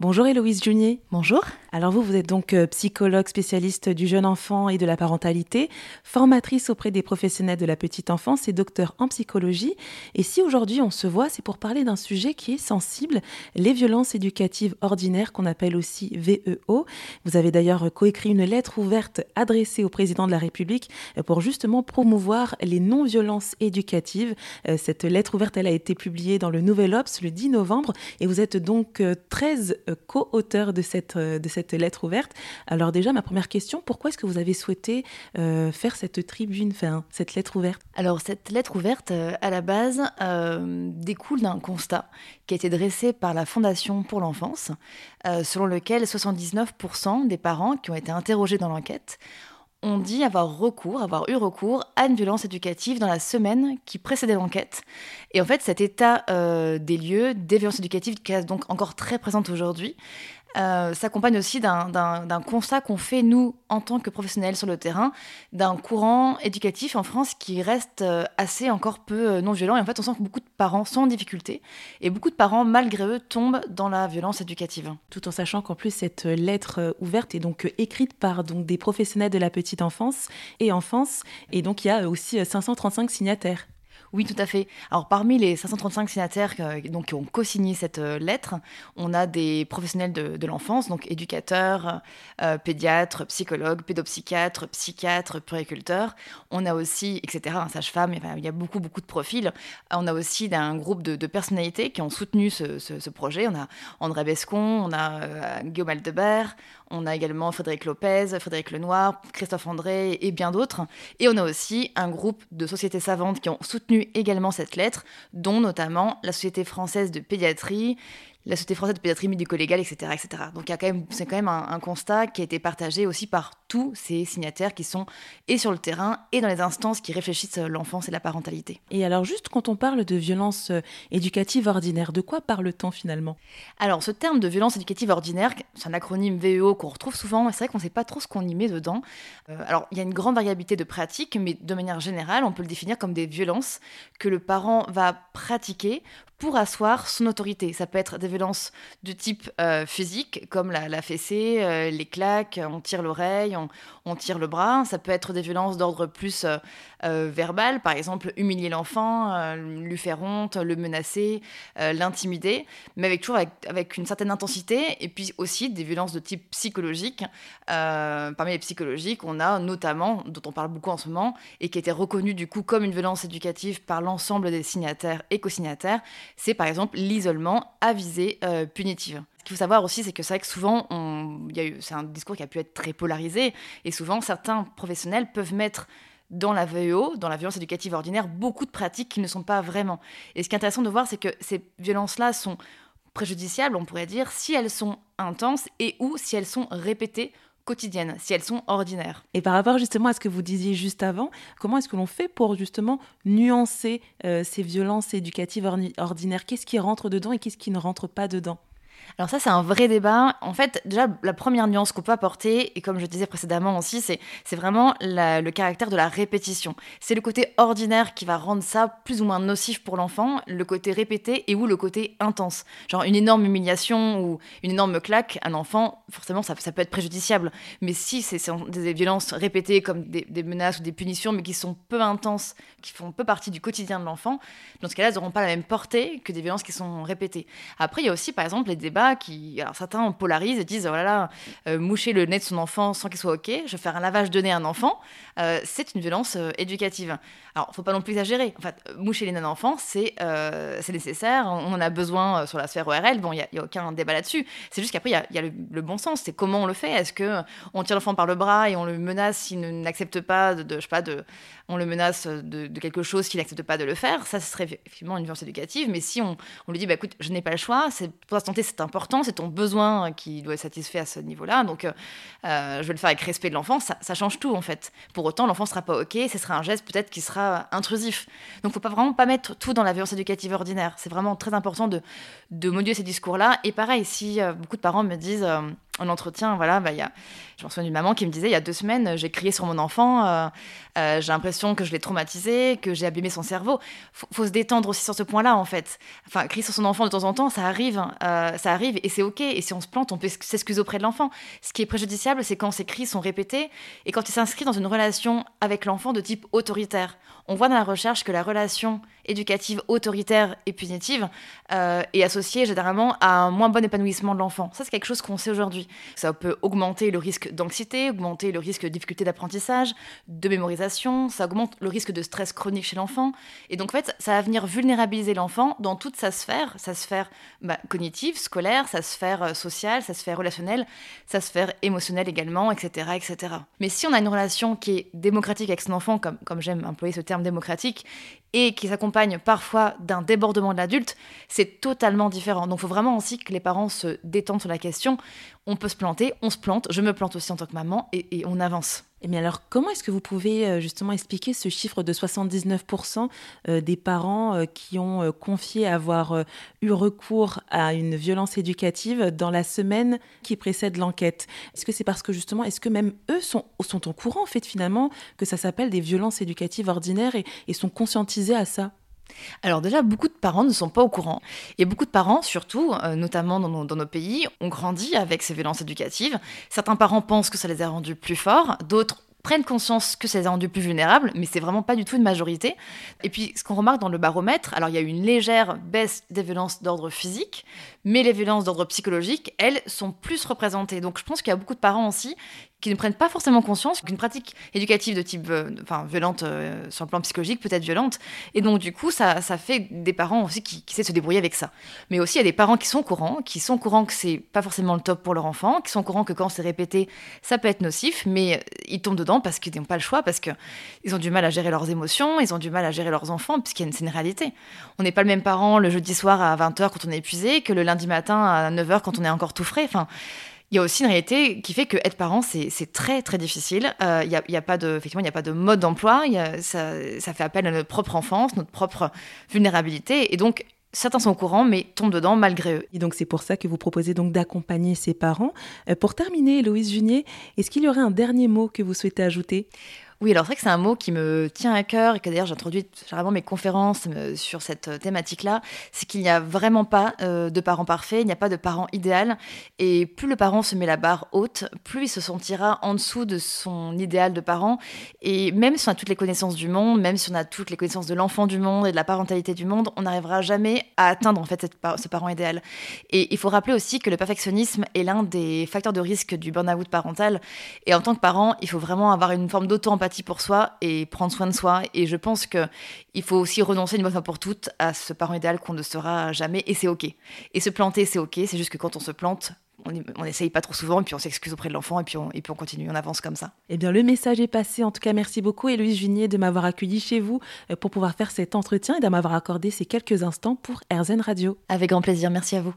Bonjour Héloïse Junier. Bonjour. Alors vous, vous êtes donc euh, psychologue spécialiste du jeune enfant et de la parentalité, formatrice auprès des professionnels de la petite enfance et docteur en psychologie. Et si aujourd'hui on se voit, c'est pour parler d'un sujet qui est sensible, les violences éducatives ordinaires qu'on appelle aussi VEO. Vous avez d'ailleurs coécrit une lettre ouverte adressée au président de la République euh, pour justement promouvoir les non-violences éducatives. Euh, cette lettre ouverte, elle a été publiée dans le Nouvel Obs le 10 novembre et vous êtes donc 13 co-auteur de cette, de cette lettre ouverte. Alors déjà, ma première question, pourquoi est-ce que vous avez souhaité euh, faire cette tribune, enfin, cette lettre ouverte? Alors cette lettre ouverte, euh, à la base, découle d'un constat qui a été dressé par la Fondation pour l'enfance, selon lequel 79% des parents qui ont été interrogés dans l'enquête ont dit avoir recours, avoir eu recours à une violence éducative dans la semaine qui précédait l'enquête. Et en fait, cet état euh, des lieux, des violences éducatives, qui est donc encore très présente aujourd'hui, euh, s'accompagne aussi d'un constat qu'on fait, nous, en tant que professionnels sur le terrain, d'un courant éducatif en France qui reste euh, assez encore peu euh, non violent. Et en fait, on sent que beaucoup de parents sont en difficulté et beaucoup de parents, malgré eux, tombent dans la violence éducative. Tout en sachant qu'en plus, cette lettre ouverte est donc écrite par donc, des professionnels de la petite enfance et enfance. Et donc, il y a aussi 535 signataires. Oui, tout à fait. Alors, parmi les 535 signataires qui ont co-signé cette euh, lettre, on a des professionnels de, l'enfance, donc éducateurs, euh, pédiatres, psychologues, pédopsychiatres, psychiatres, puriculteurs. On a aussi, etc., un sage-femme, il y a beaucoup, beaucoup de profils. On a aussi un groupe de, personnalités qui ont soutenu ce, projet. On a André Bescon, on a euh, Guillaume Aldebert, on a également Frédéric Lopez, Frédéric Lenoir, Christophe André et bien d'autres. Et on a aussi un groupe de sociétés savantes qui ont soutenu également cette lettre, dont notamment la Société française de pédiatrie, la Société française de pédiatrie médico-légale, etc., etc. Donc c'est quand même un, constat qui a été partagé aussi par tous ces signataires qui sont et sur le terrain et dans les instances qui réfléchissent l'enfance et la parentalité. Et alors juste quand on parle de violence euh, éducative ordinaire, de quoi parle-t-on finalement? Alors ce terme de violence éducative ordinaire, c'est un acronyme VEO qu'on retrouve souvent, et c'est vrai qu'on ne sait pas trop ce qu'on y met dedans. Euh, alors il y a une grande variabilité de pratiques, mais de manière générale, on peut le définir comme des violences que le parent va pratiquer pour asseoir son autorité. Ça peut être des violences de type euh, physique, comme la, fessée, euh, les claques, on tire l'oreille, on, tire le bras. Ça peut être des violences d'ordre plus euh, verbal, par exemple humilier l'enfant, lui faire honte, le menacer, l'intimider, mais avec toujours avec, une certaine intensité. Et puis aussi des violences de type psychologique. parmi les psychologiques, on a notamment, dont on parle beaucoup en ce moment, et qui a été reconnu du coup comme une violence éducative par l'ensemble des signataires et co-signataires, c'est par exemple l'isolement à visée euh, punitive. Ce qu'il faut savoir aussi, c'est que c'est vrai que souvent, c'est un discours qui a pu être très polarisé, et souvent certains professionnels peuvent mettre dans la VEO, dans la violence éducative ordinaire, beaucoup de pratiques qui ne sont pas vraiment. Et ce qui est intéressant de voir, c'est que ces violences-là sont préjudiciables, on pourrait dire, si elles sont intenses et ou si elles sont répétées si elles sont ordinaires. Et par rapport justement à ce que vous disiez juste avant, comment est-ce que l'on fait pour justement nuancer euh, ces violences éducatives ordinaires? Qu'est-ce qui rentre dedans et qu'est-ce qui ne rentre pas dedans? Alors ça, c'est un vrai débat. En fait, déjà, la première nuance qu'on peut apporter, et comme je disais précédemment aussi, c'est, vraiment le caractère de la répétition. C'est le côté ordinaire qui va rendre ça plus ou moins nocif pour l'enfant, le côté répété et ou le côté intense. Genre une énorme humiliation ou une énorme claque, un enfant, forcément, ça, ça peut être préjudiciable. Mais si c'est, des violences répétées comme des, menaces ou des punitions, mais qui sont peu intenses, qui font peu partie du quotidien de l'enfant, dans ce cas-là, elles n'auront pas la même portée que des violences qui sont répétées. Après, il y a aussi, par exemple, les débats qui, alors certains polarisent et disent, oh là là, euh, moucher le nez de son enfant sans qu'il soit OK, je vais faire un lavage de nez à un enfant, euh, c'est une violence euh, éducative. Alors, faut pas non plus exagérer. En moucher les nez d'un enfant, c'est c'est nécessaire, on en a besoin sur la sphère ORL, bon, il n'y a, aucun débat là-dessus. C'est juste qu'après, il y a, le, bon sens, c'est comment on le fait? Est-ce que on tire l'enfant par le bras et on le menace s'il n'accepte pas de, je sais pas, de, on le menace de, quelque chose qu'il n'accepte pas de le faire, ça, ce serait effectivement une violence éducative. Mais si on, on lui dit, bah, écoute, je n'ai pas le choix, c'est pour la santé, c'est important, c'est ton besoin qui doit être satisfait à ce niveau-là, donc euh, je vais le faire avec respect de l'enfant, ça, change tout en fait. Pour autant, l'enfant sera pas OK, ce sera un geste peut-être qui sera intrusif. Donc, faut pas vraiment pas mettre tout dans la violence éducative ordinaire. C'est vraiment très important de, moduler ces discours-là. Et pareil, si euh, beaucoup de parents me disent, euh, en entretien, voilà, bah, y a, je me souviens d'une maman qui me disait il y a deux semaines, j'ai crié sur mon enfant, euh, euh, j'ai l'impression que je l'ai traumatisé, que j'ai abîmé son cerveau. Faut, faut se détendre aussi sur ce point-là, en fait. Enfin, crier sur son enfant de temps en temps, ça arrive, euh, ça arrive et c'est ok. Et si on se plante, on peut s'excuser auprès de l'enfant. Ce qui est préjudiciable, c'est quand ces cris sont répétés et quand il s'inscrit dans une relation avec l'enfant de type autoritaire. On voit dans la recherche que la relation éducative autoritaire et punitive est associée généralement à un moins bon épanouissement de l'enfant. Ça, c'est quelque chose qu'on sait aujourd'hui. Ça peut augmenter le risque d'anxiété, augmenter le risque de difficulté d'apprentissage, de mémorisation, ça augmente le risque de stress chronique chez l'enfant. Et donc, en fait, ça va venir vulnérabiliser l'enfant dans toute sa sphère, sa sphère bah, cognitive, scolaire, sa sphère euh, sociale, sa sphère relationnelle, sa sphère émotionnelle également, etc., etc. Mais si on a une relation qui est démocratique avec son enfant, comme, comme j'aime employer ce terme démocratique, et qui s'accompagne parfois d'un débordement de l'adulte, c'est totalement différent. Donc il faut vraiment aussi que les parents se détendent sur la question. On peut se planter, on se plante, je me plante aussi en tant que maman, et, on avance. Et bien alors, comment est-ce que vous pouvez euh, justement expliquer ce chiffre de 79% euh, des parents euh, qui ont confié avoir eu recours à une violence éducative dans la semaine qui précède l'enquête? Est-ce que c'est parce que justement, est-ce que même eux sont, sont au courant en fait finalement que ça s'appelle des violences éducatives ordinaires et, et sont conscientisés à ça? Alors déjà, beaucoup de parents ne sont pas au courant. Et beaucoup de parents, surtout, euh, notamment dans nos, pays, ont grandi avec ces violences éducatives. Certains parents pensent que ça les a rendus plus forts, d'autres prennent conscience que ça les a rendus plus vulnérables, mais c'est vraiment pas du tout une majorité. Et puis, ce qu'on remarque dans le baromètre, alors il y a eu une légère baisse des violences d'ordre physique, mais les violences d'ordre psychologique, elles, sont plus représentées. Donc je pense qu'il y a beaucoup de parents aussi qui ne prennent pas forcément conscience qu'une pratique éducative de type euh, enfin, violente euh, sur le plan psychologique peut être violente. Et donc, du coup, ça, ça fait des parents aussi qui, qui essaient de se débrouiller avec ça. Mais aussi, il y a des parents qui sont courants, qui sont courants que c'est pas forcément le top pour leur enfant, qui sont courants que quand c'est répété, ça peut être nocif, mais euh, ils tombent dedans parce qu'ils n'ont pas le choix, parce qu'ils ont du mal à gérer leurs émotions, ils ont du mal à gérer leurs enfants, puisqu'il c'est une réalité. On n'est pas le même parent le jeudi soir à 20h quand on est épuisé que le lundi matin à 9h quand on est encore tout frais. Enfin, il y a aussi une réalité qui fait que être parent, c'est très très difficile. Euh, il y, a, pas de, effectivement, il n'y a pas de mode d'emploi. Ça, fait appel à notre propre enfance, notre propre vulnérabilité. Et donc, certains sont au courant, mais tombent dedans malgré eux. Et donc c'est pour ça que vous proposez donc d'accompagner ces parents. Euh, pour terminer, Louise Junier, est-ce qu'il y aurait un dernier mot que vous souhaitez ajouter? Oui, alors c'est vrai que c'est un mot qui me tient à cœur et que d'ailleurs j'introduis généralement mes conférences euh, sur cette euh, thématique-là, c'est qu'il n'y a vraiment pas euh, de parent parfait, il n'y a pas de parent idéal, et plus le parent se met la barre haute, plus il se sentira en dessous de son idéal de parent, et même si on a toutes les connaissances du monde, même si on a toutes les connaissances de l'enfant du monde et de la parentalité du monde, on n'arrivera jamais à atteindre en fait ce parent idéal. Et il faut rappeler aussi que le perfectionnisme est l'un des facteurs de risque du burn-out parental, et en tant que parent, il faut vraiment avoir une forme d'auto-empathie pour soi et prendre soin de soi. Et je pense qu'il faut aussi renoncer une bonne fois pour toutes à ce parent idéal qu'on ne sera jamais. Et c'est OK. Et se planter, c'est OK. C'est juste que quand on se plante, on n'essaye pas trop souvent, et puis on s'excuse auprès de l'enfant, et puis on, et puis on continue, on avance comme ça. Eh bien, le message est passé. En tout cas, merci beaucoup, Héloïse Junier, de m'avoir accueilli chez vous euh, pour pouvoir faire cet entretien et de m'avoir accordé ces quelques instants pour RZN Radio. Avec grand plaisir, merci à vous.